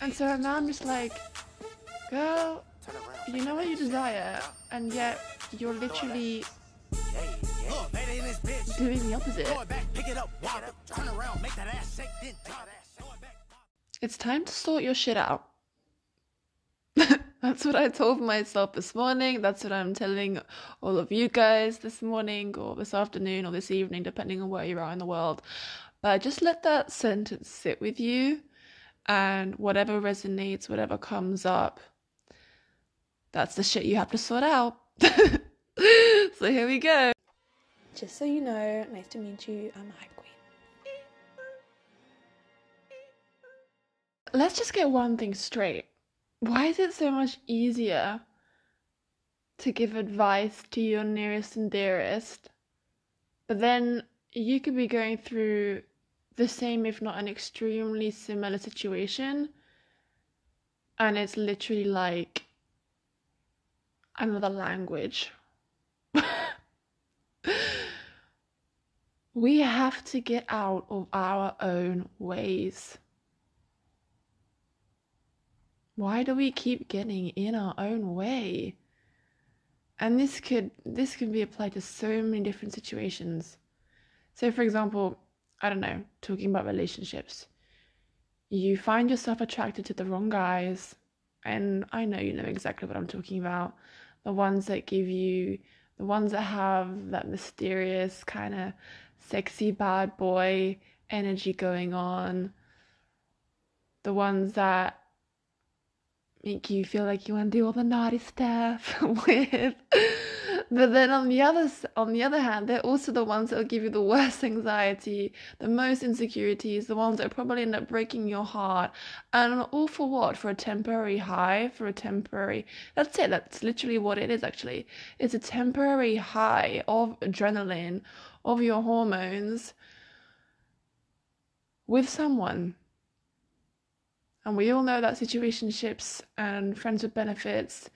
And so now I'm just like, girl, you know what you desire, and yet you're literally doing the opposite. It's time to sort your shit out. That's what I told myself this morning. That's what I'm telling all of you guys this morning, or this afternoon, or this evening, depending on where you are in the world. But just let that sentence sit with you, and whatever resonates, whatever comes up, that's the shit you have to sort out. so here we go. Just so you know, nice to meet you. I'm a hype queen. Let's just get one thing straight. Why is it so much easier to give advice to your nearest and dearest, but then you could be going through the same, if not an extremely similar situation, and it's literally like another language. we have to get out of our own ways. Why do we keep getting in our own way? And this could this can be applied to so many different situations. So for example, I don't know, talking about relationships. You find yourself attracted to the wrong guys, and I know you know exactly what I'm talking about. The ones that give you the ones that have that mysterious kind of sexy bad boy energy going on. The ones that make you feel like you want to do all the naughty stuff with. But then on the other on the other hand, they're also the ones that will give you the worst anxiety, the most insecurities, the ones that probably end up breaking your heart. And all for what? For a temporary high, for a temporary. That's it. That's literally what it is. Actually, it's a temporary high of adrenaline, of your hormones, with someone. And we all know that situationships and friends with benefits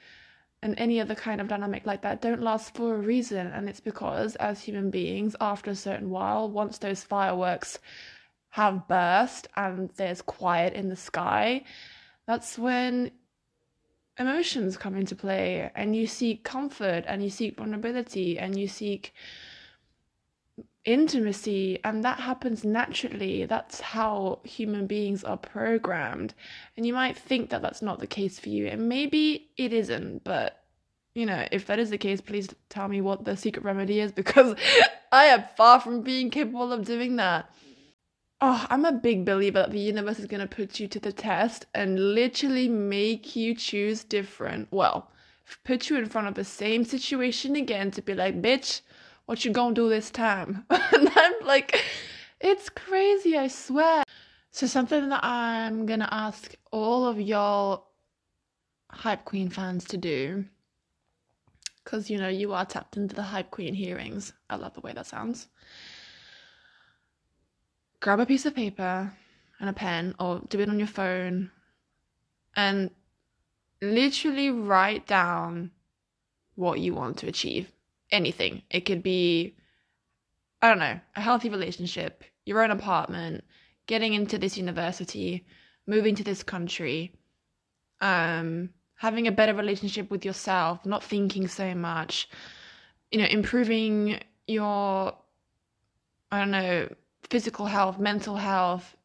and any other kind of dynamic like that don't last for a reason. And it's because, as human beings, after a certain while, once those fireworks have burst and there's quiet in the sky, that's when emotions come into play and you seek comfort and you seek vulnerability and you seek intimacy and that happens naturally. That's how human beings are programmed. And you might think that that's not the case for you and maybe it isn't but you know if that is the case please tell me what the secret remedy is because i am far from being capable of doing that. Oh i'm a big believer that the universe is going to put you to the test and literally make you choose different. Well put you in front of the same situation again to be like bitch what you gonna do this time? and I'm like, it's crazy, I swear. So something that I'm gonna ask all of y'all Hype Queen fans to do, because you know you are tapped into the Hype Queen hearings. I love the way that sounds. Grab a piece of paper and a pen, or do it on your phone, and literally write down what you want to achieve anything. It could be, I don't know, a healthy relationship, your own apartment, getting into this university, moving to this country, um, having a better relationship with yourself, not thinking so much, you know, improving your, I don't know, physical health, mental health.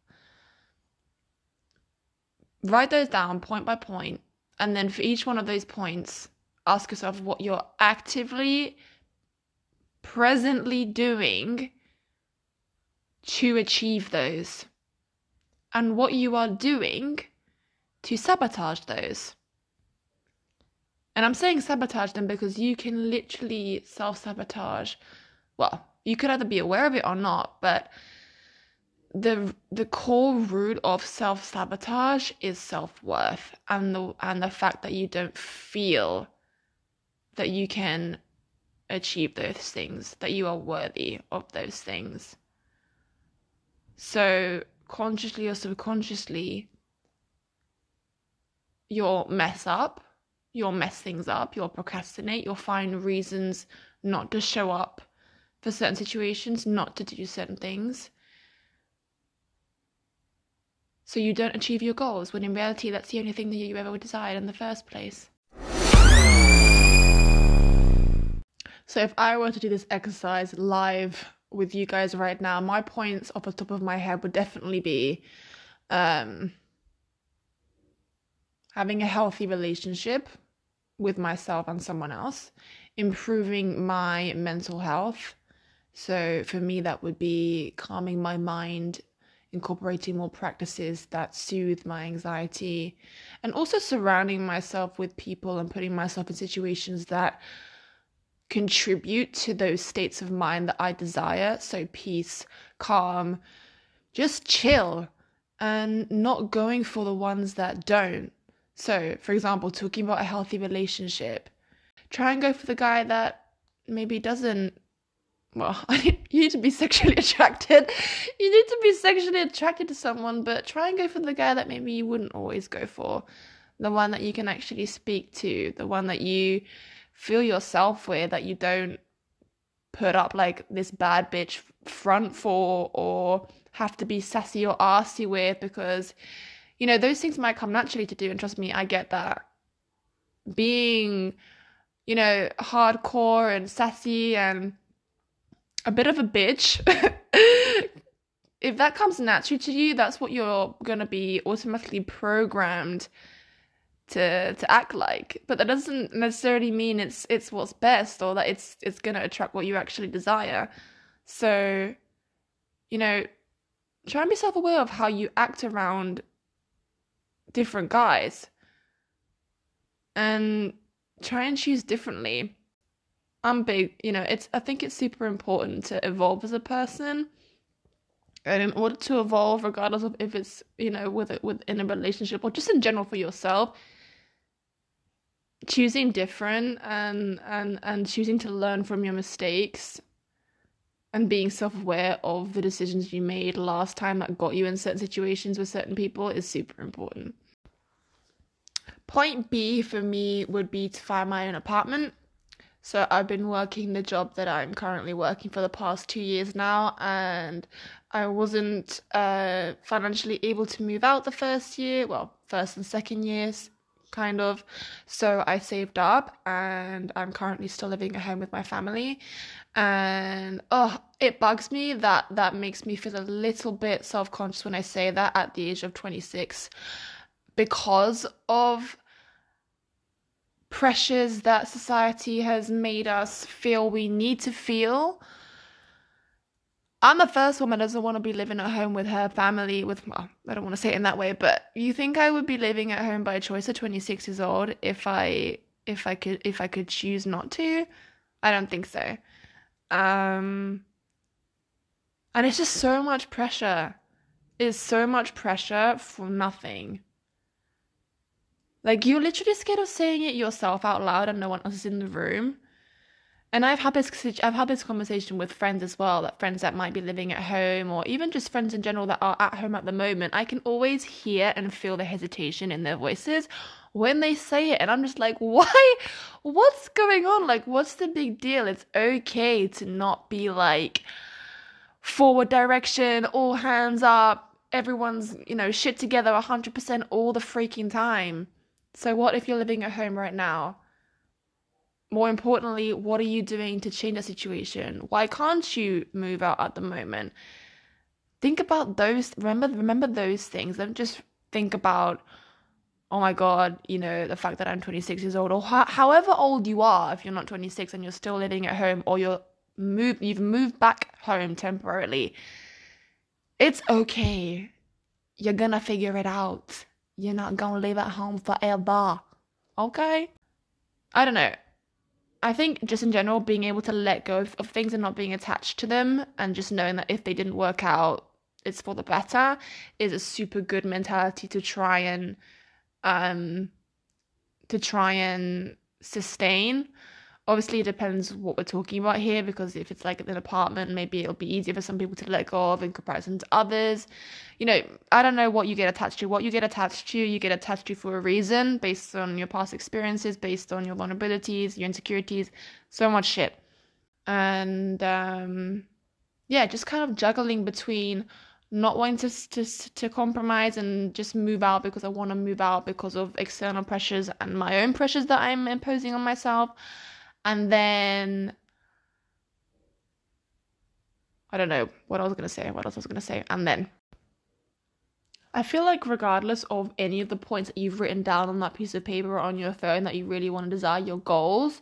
Write those down point by point, and then for each one of those points, ask yourself what you're actively presently doing to achieve those and what you are doing to sabotage those. And I'm saying sabotage them because you can literally self sabotage. Well, you could either be aware of it or not, but the the core root of self sabotage is self worth and the and the fact that you don't feel that you can achieve those things, that you are worthy of those things. So, consciously or subconsciously, you'll mess up, you'll mess things up, you'll procrastinate, you'll find reasons not to show up for certain situations, not to do certain things. so you don't achieve your goals when in reality that's the only thing that you ever desired in the first place. So if I were to do this exercise live with you guys right now, my points off the top of my head would definitely be um, having a healthy relationship with myself and someone else, improving my mental health. So for me, that would be calming my mind, incorporating more practices that soothe my anxiety, and also surrounding myself with people and putting myself in situations that contribute to those states of mind that I desire. So, peace, calm, just chill, and not going for the ones that don't. So, for example, talking about a healthy relationship, try and go for the guy that maybe doesn't. Well, you need to be sexually attracted. You need to be sexually attracted to someone, but try and go for the guy that maybe you wouldn't always go for. The one that you can actually speak to, the one that you feel yourself with that you don't put up like this bad bitch front for or have to be sassy or arsy with because you know those things might come naturally to do. And trust me i get that. Being you know hardcore and sassy and a bit of a bitch if that comes naturally to you that's what you're going to be automatically programmed to to act like but that doesn't necessarily mean it's it's what's best or that it's it's going to attract what you actually desire. So you know try and be self-aware of how you act around different guys and try and choose differently. I'm big you know it's i think it's super important to evolve as a person. And in order to evolve regardless of if it's you know with it within a relationship or just in general for yourself choosing different and and and choosing to learn from your mistakes and being self-aware of the decisions you made last time that got you in certain situations with certain people is super important. Point B for me would be to find my own apartment. So I've been working the job that I'm currently working for the past 2 years now and I wasn't uh, financially able to move out the first year, well, first and second years kind of. So I saved up and I'm currently still living at home with my family. And oh, it bugs me that that makes me feel a little bit self conscious when I say that at the age of 26 because of pressures that society has made us feel we need to feel I'm the first woman that doesn't want to be living at home with her family. With well, I don't want to say it in that way, but you think I would be living at home by choice at 26 years old if I if I could if I could choose not to? I don't think so. Um, and it's just so much pressure. It's so much pressure for nothing. Like you're literally scared of saying it yourself out loud and no one else is in the room and I've had this I've had this conversation with friends as well, that friends that might be living at home or even just friends in general that are at home at the moment. I can always hear and feel the hesitation in their voices when they say it and I'm just like, "Why? What's going on? Like what's the big deal? It's okay to not be like forward direction, all hands up, everyone's, you know, shit together 100% all the freaking time." So what if you're living at home right now? More importantly, what are you doing to change the situation? Why can't you move out at the moment? Think about those. Remember, remember those things. Don't just think about, oh my god, you know, the fact that I'm 26 years old, or however old you are. If you're not 26 and you're still living at home, or you're move, you've moved back home temporarily. It's okay. You're gonna figure it out. You're not gonna live at home forever. Okay? I don't know. I think just in general, being able to let go of, of, things and not being attached to them, and just knowing that if they didn't work out, it's for the better, is a super good mentality to try and um to try and sustain. Obviously, it depends what we're talking about here because if it's like an apartment, maybe it'll be easier for some people to let go of in comparison to others. You know, I don't know what you get attached to. What you get attached to, you get attached to for a reason based on your past experiences, based on your vulnerabilities, your insecurities, so much shit. And um, yeah, just kind of juggling between not wanting to, to, to compromise and just move out because I want to move out because of external pressures and my own pressures that I'm imposing on myself. And then I don't know what I was to say, what else I was to say. And then I feel like, regardless of any of the points that you've written down on that piece of paper or on your phone that you really want to desire, your goals,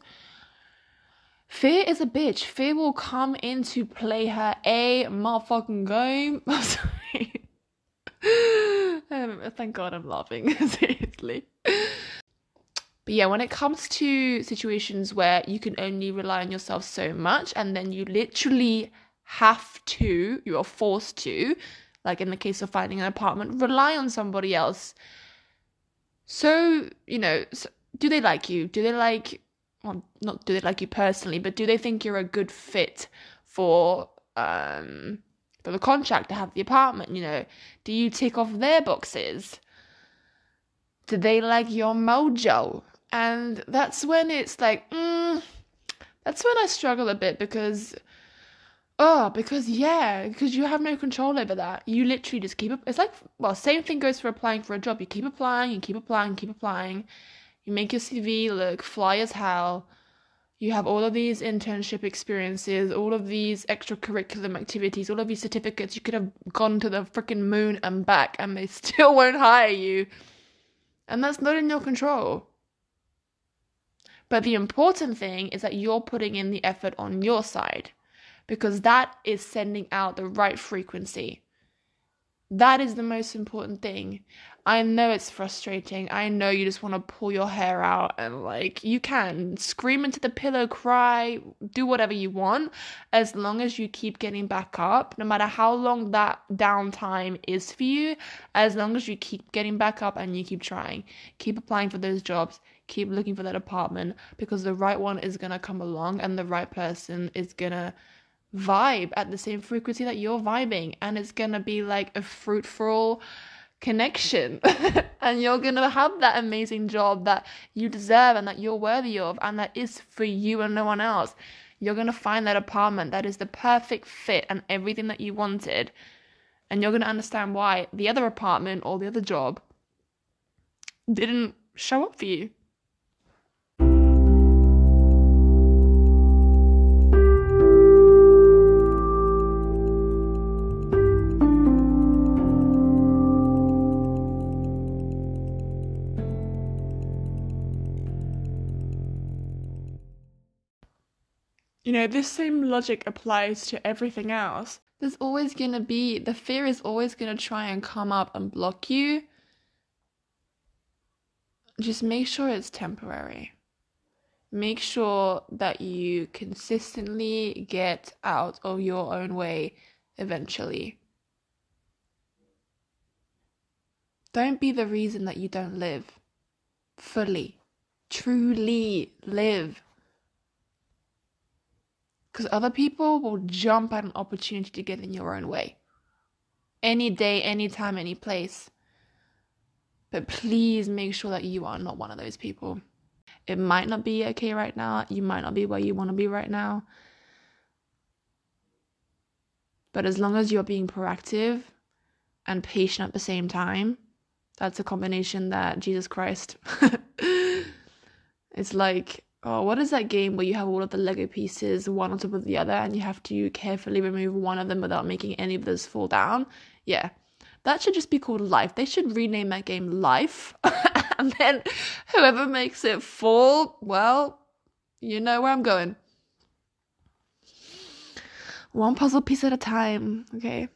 fear is a bitch. Fear will come in to play her a motherfucking game. I'm sorry. um, thank God I'm laughing, seriously. But yeah, when it comes to situations where you can only rely on yourself so much and then you literally have to, you are forced to, like in the case of finding an apartment, rely on somebody else. So, you know, so do they like you? Do they like, well, not do they like you personally, but do they think you're a good fit for, um, for the contract to have the apartment? You know, do you tick off their boxes? Do they like your mojo? And that's when it's like, mm, that's when I struggle a bit because Oh, because yeah, because you have no control over that. You literally just keep. It's like well, same thing goes for applying for a job. You keep applying, you keep applying, keep applying. You make your CV look fly as hell. You have all of these internship experiences, all of these extracurriculum activities, all of these certificates. You could have gone to the freaking moon and back, and they still won't hire you. And that's not in your control. But the important thing is that you're putting in the effort on your side because that is sending out the right frequency. That is the most important thing. I know it's frustrating. I know you just want to pull your hair out and, like, you can scream into the pillow, cry, do whatever you want, as long as you keep getting back up, no matter how long that downtime is for you, as long as you keep getting back up and you keep trying. Keep applying for those jobs, keep looking for that apartment because the right one is going to come along and the right person is going to vibe at the same frequency that you're vibing and it's going to be like a fruitful connection. And you're going to have that amazing job that you deserve and that you're worthy of and that is for you and no one else. You're going to find that apartment that is the perfect fit and everything that you wanted. And you're going to understand why the other apartment or the other job didn't show up for you know, this same logic applies to everything else. There's always going to be, the fear is always going to try and come up and block you. Just make sure it's temporary. Make sure that you consistently get out of your own way eventually. Don't be the reason that you don't live fully, truly live because other people will jump at an opportunity to get in your own way. Any day, anytime, any place. But please make sure that you are not one of those people. It might not be okay right now. You might not be where you want to be right now. But as long as you're being proactive and patient at the same time, that's a combination that Jesus Christ. it's like oh, what is that game where you have all of the Lego pieces one on top of the other and you have to carefully remove one of them without making any of those fall down? Yeah. That should just be called Life. They should rename that game Life. and then whoever makes it fall, well, you know where I'm going. One puzzle piece at a time, okay?